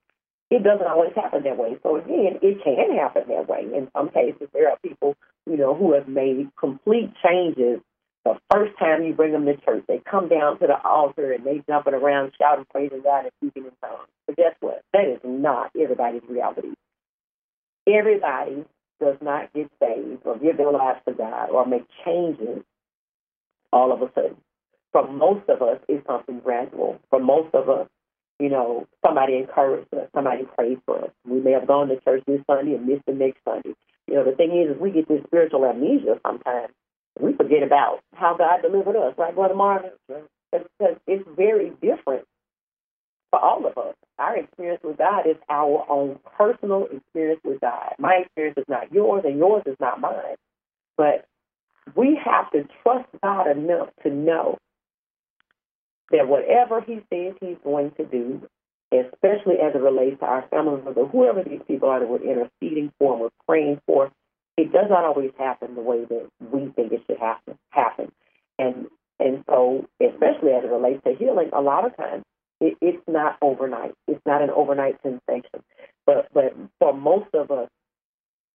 It doesn't always happen that way. So again, it can happen that way. In some cases, there are people, you know, who have made complete changes the first time you bring them to church, they come down to the altar and they jumping around, shouting, praising God, and speaking in tongues. But guess what? That is not everybody's reality. Everybody does not get saved or give their lives to God or make changes all of a sudden. For most of us, it's something gradual. For most of us, you know, somebody encouraged us, somebody prayed for us. We may have gone to church this Sunday and missed the next Sunday. You know, the thing is, is we get this spiritual amnesia sometimes. We forget about how God delivered us, right, Brother Marvin? Because it's very different for all of us. Our experience with God is our own personal experience with God. My experience is not yours, and yours is not mine. But we have to trust God enough to know that whatever He says He's going to do, especially as it relates to our family members, whoever these people are that we're interceding for and we're praying for, it does not always happen the way that we think it should happen. Happen, and and so especially as it relates to healing, a lot of times it, it's not overnight. It's not an overnight sensation. But but for most of us,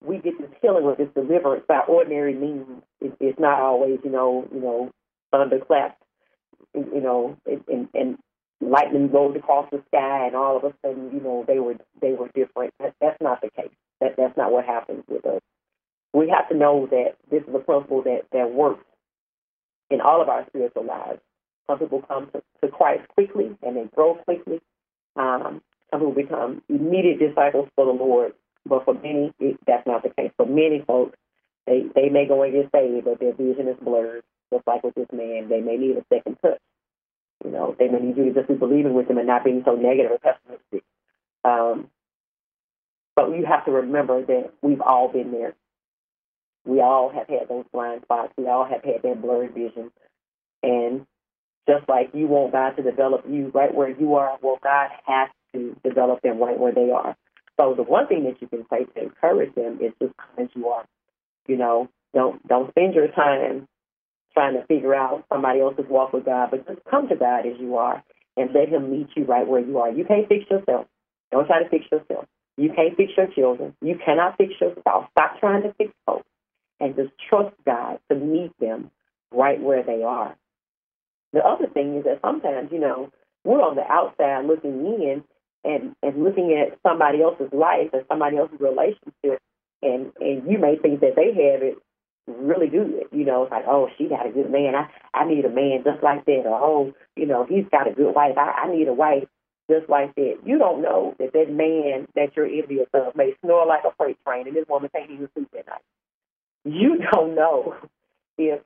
we get this healing with this deliverance by ordinary means. It, it's not always, you know, you know, thunderclaps, you know, and, and lightning goes across the sky, and all of a sudden, you know, they were they were different. That, that's not the case. That that's not what happens with us. We have to know that this is a principle that that works in all of our spiritual lives. Some people come to, to Christ quickly and they grow quickly. Um, some people become immediate disciples for the Lord. But for many, it, that's not the case. For many folks, they, they may go and get saved, but their vision is blurred. Just like with this man, they may need a second touch. You know, they may need you to just be believing with them and not being so negative or pessimistic. Um, but you have to remember that we've all been there. We all have had those blind spots. We all have had that blurred vision. And just like you want God to develop you right where you are, well, God has to develop them right where they are. So the one thing that you can say to encourage them is just come as you are. You know, don't don't spend your time trying to figure out somebody else's walk with God, but just come to God as you are and let Him meet you right where you are. You can't fix yourself. Don't try to fix yourself. You can't fix your children. You cannot fix yourself. Stop trying to fix folks and just trust God to meet them right where they are. The other thing is that sometimes, you know, we're on the outside looking in and, and looking at somebody else's life and somebody else's relationship and, and you may think that they have it really good. You know, it's like, oh, she got a good man. I, I need a man just like that. Or, oh, you know, he's got a good wife. I, I need a wife just like that. You don't know that that man that you're envious of may snore like a freight train and this woman can't even sleep at night. You don't know if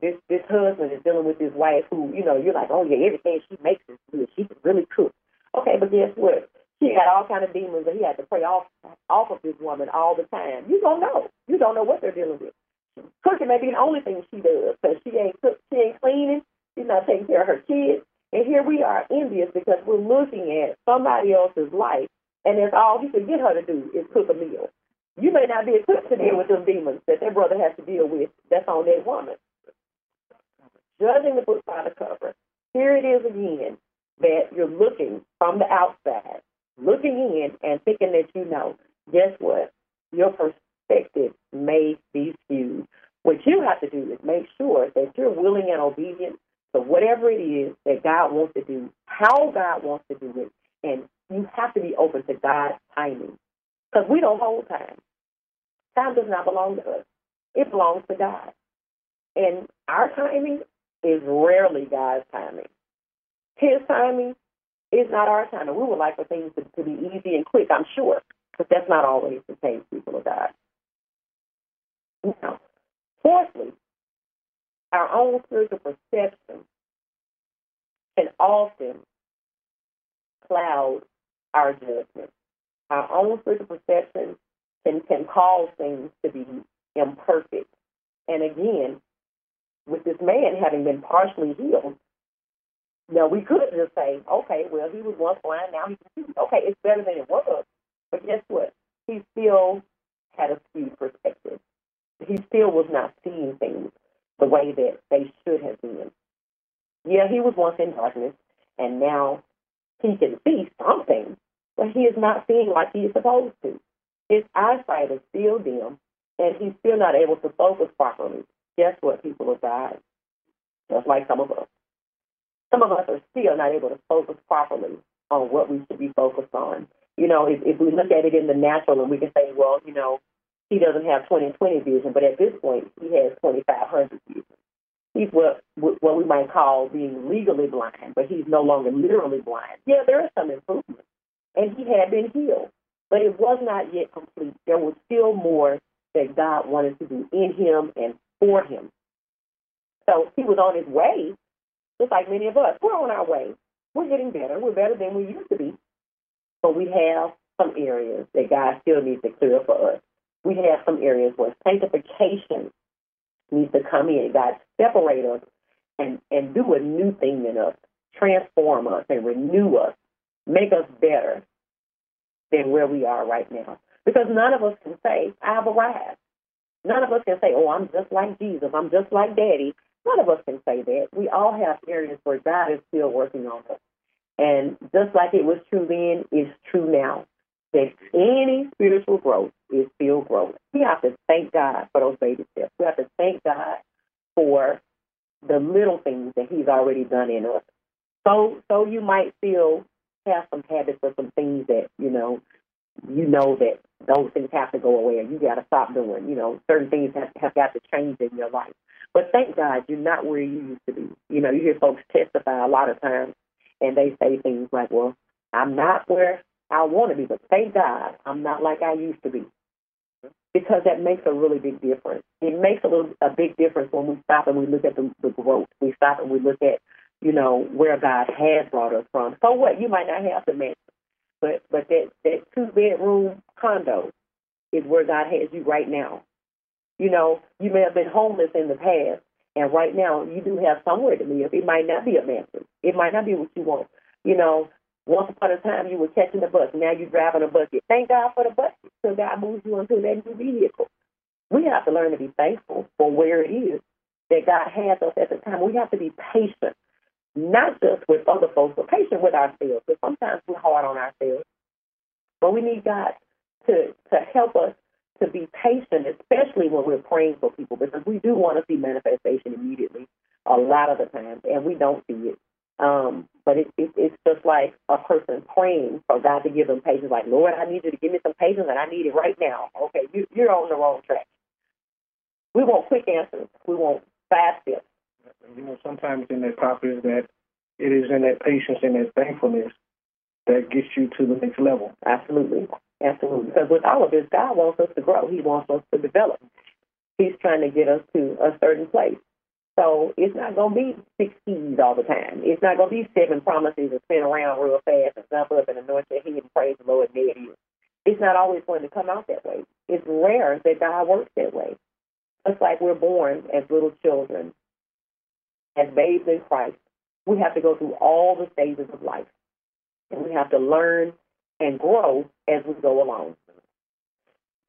this this husband is dealing with his wife who, you know, you're like, oh yeah, everything she makes is good. She can really cook. Okay, but guess what? She got all kind of demons that he had to pray off off of this woman all the time. You don't know. You don't know what they're dealing with. Cooking may be the only thing she does because she ain't cook, she ain't cleaning, she's not taking care of her kids. And here we are envious because we're looking at somebody else's life, and that's all he can get her to do is cook a meal. You may not be equipped to deal with them demons that their brother has to deal with. That's on that woman. Judging the book by the cover. Here it is again that you're looking from the outside, looking in and thinking that you know. Guess what? Your perspective may be skewed. What you have to do is make sure that you're willing and obedient to whatever it is that God wants to do, how God wants to do it, and you have to be open to God's timing. Because we don't hold time. Time does not belong to us. It belongs to God. And our timing is rarely God's timing. His timing is not our timing. We would like for things to, to be easy and quick, I'm sure, but that's not always the case, people of God. Now, fourthly, our own spiritual perception can often cloud our judgment. Our own spiritual perception can, can cause things to be imperfect. And again, with this man having been partially healed, now we could just say, okay, well, he was once blind, now he can see. Okay, it's better than it was. But guess what? He still had a skewed perspective. He still was not seeing things the way that they should have been. Yeah, he was once in darkness, and now he can see something, but he is not seeing like he is supposed to. His eyesight is still dim, and he's still not able to focus properly. Guess what, people of God? Just like some of us. Some of us are still not able to focus properly on what we should be focused on. You know, if, if we look at it in the natural and we can say, well, you know, he doesn't have 20/20 vision, but at this point, he has 2,500 vision. he's what what we might call being legally blind, but he's no longer literally blind. Yeah, there is some improvement, and he had been healed, but it was not yet complete. There was still more that God wanted to do in him and for him. So he was on his way, just like many of us. We're on our way. We're getting better. We're better than we used to be, but we have some areas that God still needs to clear for us. We have some areas where sanctification needs to come in. God separate us and, and do a new thing in us, transform us and renew us, make us better than where we are right now. Because none of us can say, I've arrived. None of us can say, oh, I'm just like Jesus. I'm just like Daddy. None of us can say that. We all have areas where God is still working on us. And just like it was true then, it's true now. That any spiritual growth is still growth. We have to thank God for those baby steps. We have to thank God for the little things that He's already done in us. So, so you might still have some habits or some things that you know, you know that those things have to go away, and you got to stop doing. You know, certain things have, have got to change in your life. But thank God you're not where you used to be. You know, you hear folks testify a lot of times, and they say things like, "Well, I'm not where I want to be, but thank God I'm not like I used to be." Because that makes a really big difference. It makes a little a big difference when we stop and we look at the, the growth. We stop and we look at, you know, where God has brought us from. So what? You might not have the mansion, but but that that two bedroom condo is where God has you right now. You know, you may have been homeless in the past, and right now you do have somewhere to live. It might not be a mansion. It might not be what you want. You know, once upon a time you were catching a bus. Now you're driving a bucket. Thank God for the bucket till God moves you into that new vehicle. We have to learn to be thankful for where it is that God has us at the time. We have to be patient, not just with other folks, but patient with ourselves. Because sometimes we're hard on ourselves. But we need God to, to help us to be patient, especially when we're praying for people, because we do want to see manifestation immediately a lot of the times, and we don't see it. Um, but it, it, it's just like a person praying for God to give them patience. Like, Lord, I need you to give me some patience, and I need it right now. Okay, you, you're on the wrong track. We want quick answers. We want fast steps. You know, sometimes in that prophet is that it is in that patience and that thankfulness that gets you to the next level. Absolutely, absolutely. Because with all of this, God wants us to grow. He wants us to develop. He's trying to get us to a certain place. So it's not going to be six keys all the time. It's not going to be seven promises and spin around real fast and jump up and anoint your head and praise the Lord and there. It's not always going to come out that way. It's rare that God works that way. Just like we're born as little children, as babes in Christ, we have to go through all the stages of life. And we have to learn and grow as we go along.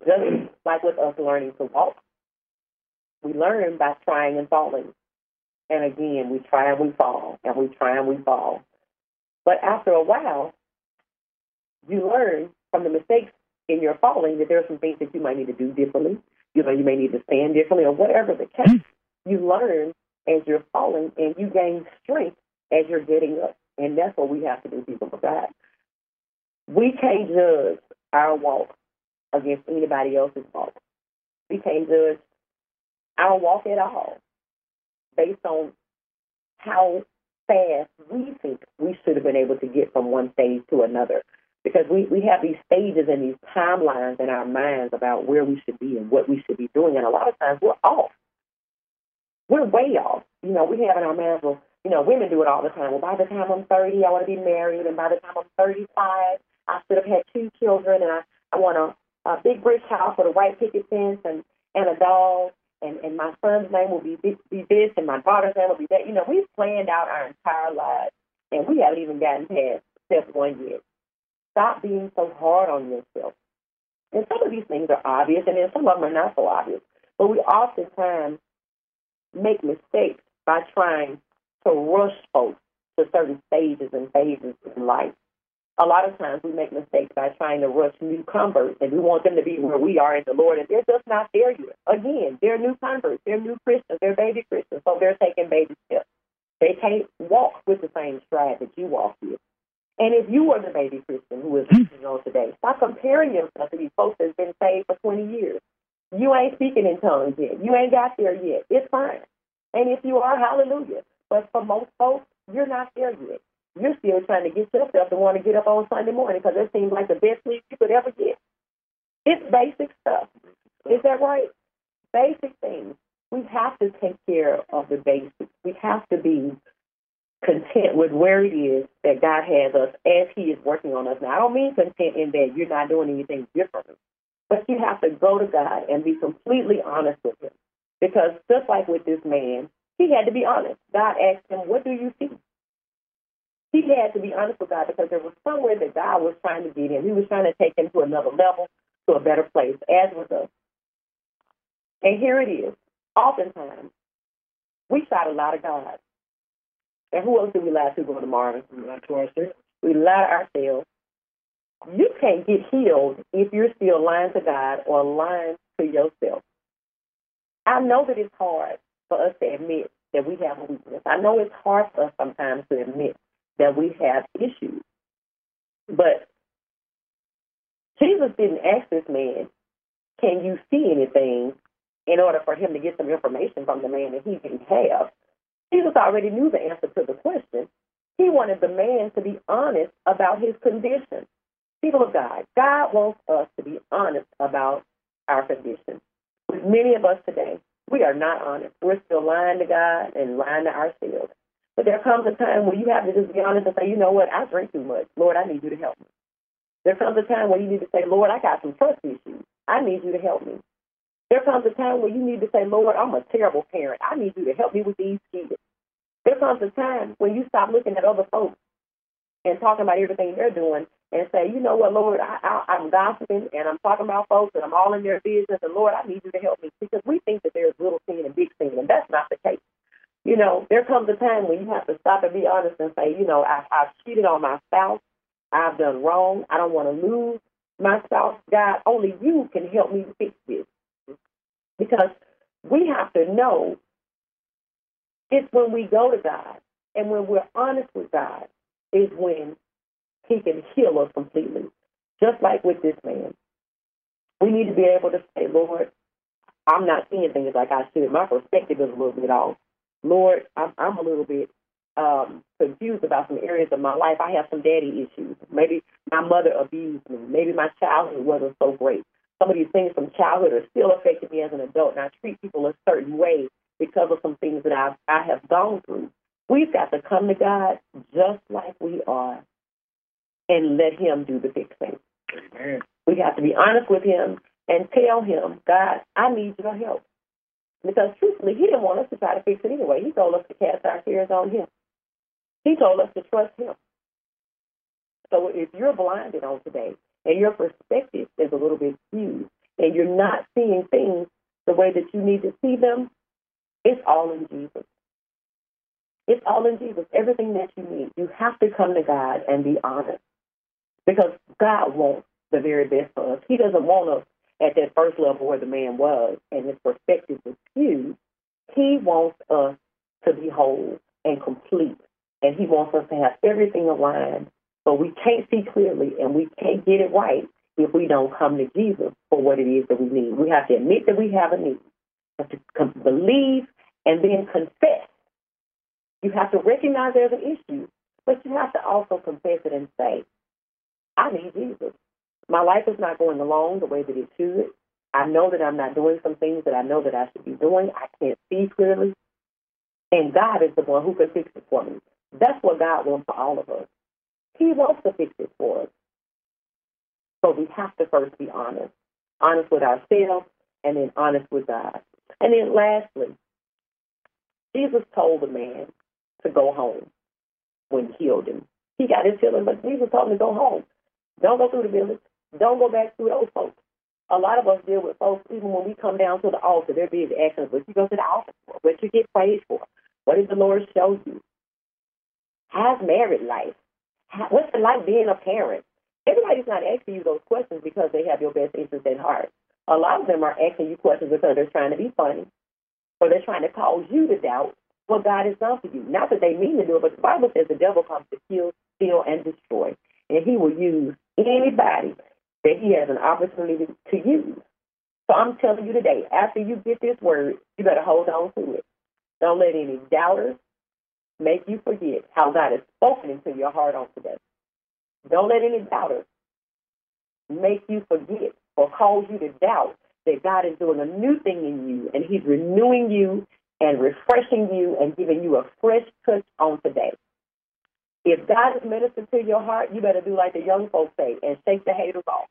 Just like with us learning to walk, we learn by trying and falling. And again, we try and we fall, and we try and we fall. But after a while, you learn from the mistakes in your falling that there are some things that you might need to do differently. You know, you may need to stand differently, or whatever the case. You learn as you're falling, and you gain strength as you're getting up. And that's what we have to do, people of God. We can't judge our walk against anybody else's walk. We can't judge our walk at all based on how fast we think we should have been able to get from one stage to another. Because we, we have these stages and these timelines in our minds about where we should be and what we should be doing. And a lot of times we're off. We're way off. You know, we have in our minds, well, you know, women do it all the time. Well, by the time I'm 30, I want to be married. And by the time I'm 35, I should have had two children. And I, I want a, a big brick house with a white picket fence and, and a dog and, and my son's name will be, be this, and my daughter's name will be that. You know, we've planned out our entire lives, and we haven't even gotten past step one yet. Stop being so hard on yourself. And some of these things are obvious, and then some of them are not so obvious. But we oftentimes make mistakes by trying to rush folks to certain stages and phases in life a lot of times we make mistakes by trying to rush new converts and we want them to be where we are in the Lord and they're just not there yet. Again, they're new converts, they're new Christians, they're baby Christians, so they're taking baby steps. They can't walk with the same stride that you walk with. And if you are the baby Christian who is listening on today, stop comparing yourself to these folks that's been saved for 20 years. You ain't speaking in tongues yet. You ain't got there yet. It's fine. And if you are, hallelujah. But for most folks, you're not there yet. You're still trying to get yourself to want to get up on Sunday morning because it seems like the best sleep you could ever get. It's basic stuff. Is that right? Basic things. We have to take care of the basics. We have to be content with where it is that God has us as He is working on us. Now, I don't mean content in that you're not doing anything different, but you have to go to God and be completely honest with Him. Because just like with this man, he had to be honest. God asked him, What do you see? He had to be honest with God because there was somewhere that God was trying to get him. He was trying to take him to another level, to a better place, as with us. And here it is. Oftentimes, we shout a lot of God. And who else do we lie to, Brother Marvin? We lie to ourselves. We lie to ourselves. You can't get healed if you're still lying to God or lying to yourself. I know that it's hard for us to admit that we have a weakness. I know it's hard for us sometimes to admit that we have issues. But Jesus didn't ask this man, Can you see anything? in order for him to get some information from the man that he didn't have. Jesus already knew the answer to the question. He wanted the man to be honest about his condition. People of God, God wants us to be honest about our condition. With many of us today, we are not honest. We're still lying to God and lying to ourselves. But there comes a time where you have to just be honest and say, you know what, I drink too much. Lord, I need you to help me. There comes a time where you need to say, Lord, I got some trust issues. I need you to help me. There comes a time where you need to say, Lord, I'm a terrible parent. I need you to help me with these kids. There comes a time when you stop looking at other folks and talking about everything they're doing and say, you know what, Lord, I, I, I'm gossiping and I'm talking about folks and I'm all in their business and Lord, I need you to help me because we think that there's little sin and big sin and that's not the case. You know, there comes a time when you have to stop and be honest and say, you know, I, I've cheated on my spouse. I've done wrong. I don't want to lose my spouse. God, only you can help me fix this. Because we have to know it's when we go to God and when we're honest with God is when He can heal us completely. Just like with this man. We need to be able to say, Lord, I'm not seeing things like I should. My perspective is a little bit off. Lord, I'm, I'm a little bit um, confused about some areas of my life. I have some daddy issues. Maybe my mother abused me. Maybe my childhood wasn't so great. Some of these things from childhood are still affecting me as an adult, and I treat people a certain way because of some things that I've, I have gone through. We've got to come to God just like we are and let Him do the fixing. Amen. We have to be honest with Him and tell Him, God, I need your help. Because truthfully, He didn't want us to try to fix it anyway. He told us to cast our cares on Him. He told us to trust Him. So if you're blinded on today and your perspective is a little bit skewed and you're not seeing things the way that you need to see them, it's all in Jesus. It's all in Jesus. Everything that you need. You have to come to God and be honest. Because God wants the very best for us. He doesn't want us at that first level where the man was and his perspective was skewed. He wants us to be whole and complete. And he wants us to have everything aligned. But we can't see clearly and we can't get it right if we don't come to Jesus for what it is that we need. We have to admit that we have a need, have to believe and then confess. You have to recognize there's an issue, but you have to also confess it and say, I need Jesus. My life is not going along the way that it should. I know that I'm not doing some things that I know that I should be doing. I can't see clearly. And God is the one who can fix it for me. That's what God wants for all of us. He wants to fix it for us. But we have to first be honest. Honest with ourselves and then honest with God. And then lastly, Jesus told the man to go home when he healed him. He got his healing, but Jesus told him to go home. Don't go through the village. Don't go back through those folks. A lot of us deal with folks, even when we come down to the altar, they're busy asking us, what you go to the altar for? What you get praised for? What did the Lord show you? How's married life? What's it like being a parent? Everybody's not asking you those questions because they have your best interest at heart. A lot of them are asking you questions because they're trying to be funny or they're trying to cause you to doubt what God has done for you. Not that they mean to do it, but the Bible says the devil comes to kill, steal, and destroy. And he will use anybody that he has an opportunity to use. So I'm telling you today, after you get this word, you better hold on to it. Don't let any doubters make you forget how God has spoken into your heart on today. Don't let any doubters make you forget or cause you to doubt that God is doing a new thing in you and He's renewing you and refreshing you and giving you a fresh touch on today. If God has ministered to your heart, you better do like the young folks say and shake the haters off.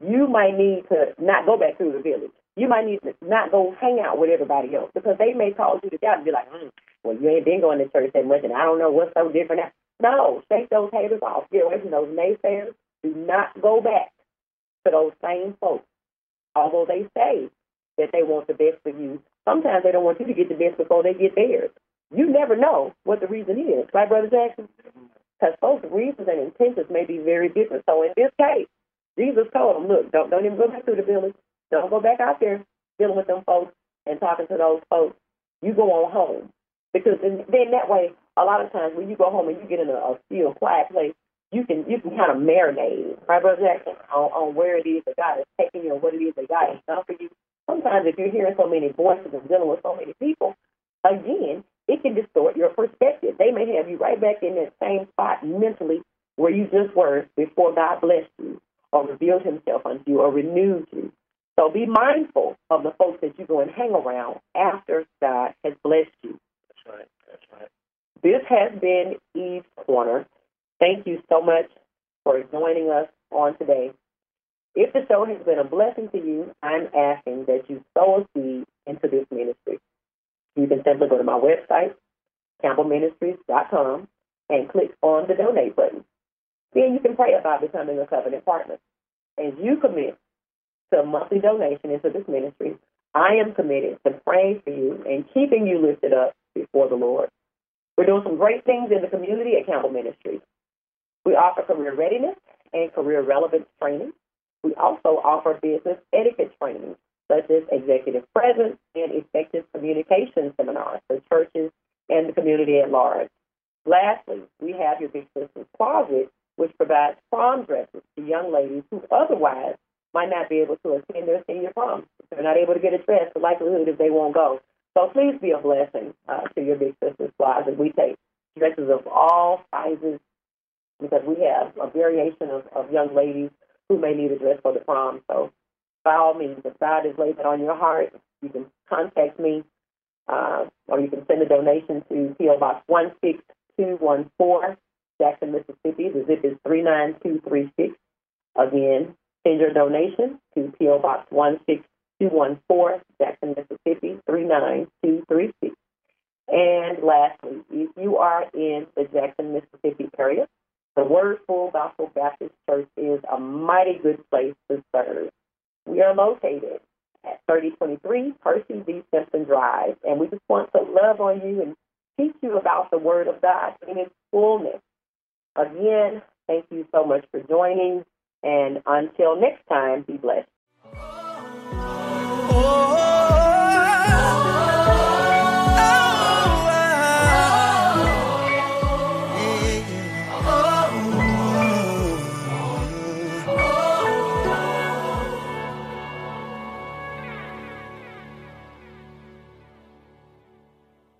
You might need to not go back through the village. You might need to not go hang out with everybody else because they may call you to doubt and be like, mm, well, you ain't been going to church that much and I don't know what's so different now. No, shake those haters off. Get away from those naysayers. Do not go back to those same folks. Although they say that they want the best for you, sometimes they don't want you to get the best before they get theirs. You never know what the reason is, right, Brother Jackson? Because folks' reasons and intentions may be very different. So in this case, Jesus told them, look, don't don't even go back to the village. Don't go back out there dealing with them folks and talking to those folks. You go on home. Because then, then that way, a lot of times when you go home and you get in a, a still quiet place, you can you can kind of marinate, right, Brother Jackson, on, on where it is that God is taking you and what it is that God has done for you. Sometimes if you're hearing so many voices and dealing with so many people, again, it can distort your perspective. They may have you right back in that same spot mentally where you just were before God blessed you or revealed himself unto you or renewed you. So be mindful of the folks that you go and hang around after God has blessed you. That's right. That's right. This has been Eve's Corner. Thank you so much for joining us on today. If the show has been a blessing to you, I'm asking that you sow a seed into this ministry. You can simply go to my website, campbellministries.com, and click on the donate button. Then you can pray about becoming a covenant partner. As you commit to a monthly donation into this ministry, I am committed to praying for you and keeping you lifted up before the Lord. We're doing some great things in the community at Campbell Ministries. We offer career readiness and career relevance training. We also offer business etiquette training, such as executive presence and effective communication seminars for churches and the community at large. Lastly, we have your Big Sister's Closet, which provides prom dresses to young ladies who otherwise might not be able to attend their senior prom. If they're not able to get a dress, the likelihood is they won't go. So please be a blessing uh, to your Big Sister's Closet. We take dresses of all sizes because we have a variation of, of young ladies who may need a dress for the prom. So by all means, if God has laid it on your heart, you can contact me uh, or you can send a donation to PO Box 16214, Jackson, Mississippi. The zip is 39236. Again, send your donation to PO Box 16214, Jackson, Mississippi 39236. And lastly, if you are in the Jackson, Mississippi area, the Word Full Gospel Baptist Church is a mighty good place to serve. We are located at 3023 Percy V. Simpson Drive, and we just want to love on you and teach you about the Word of God in its fullness. Again, thank you so much for joining, and until next time, be blessed.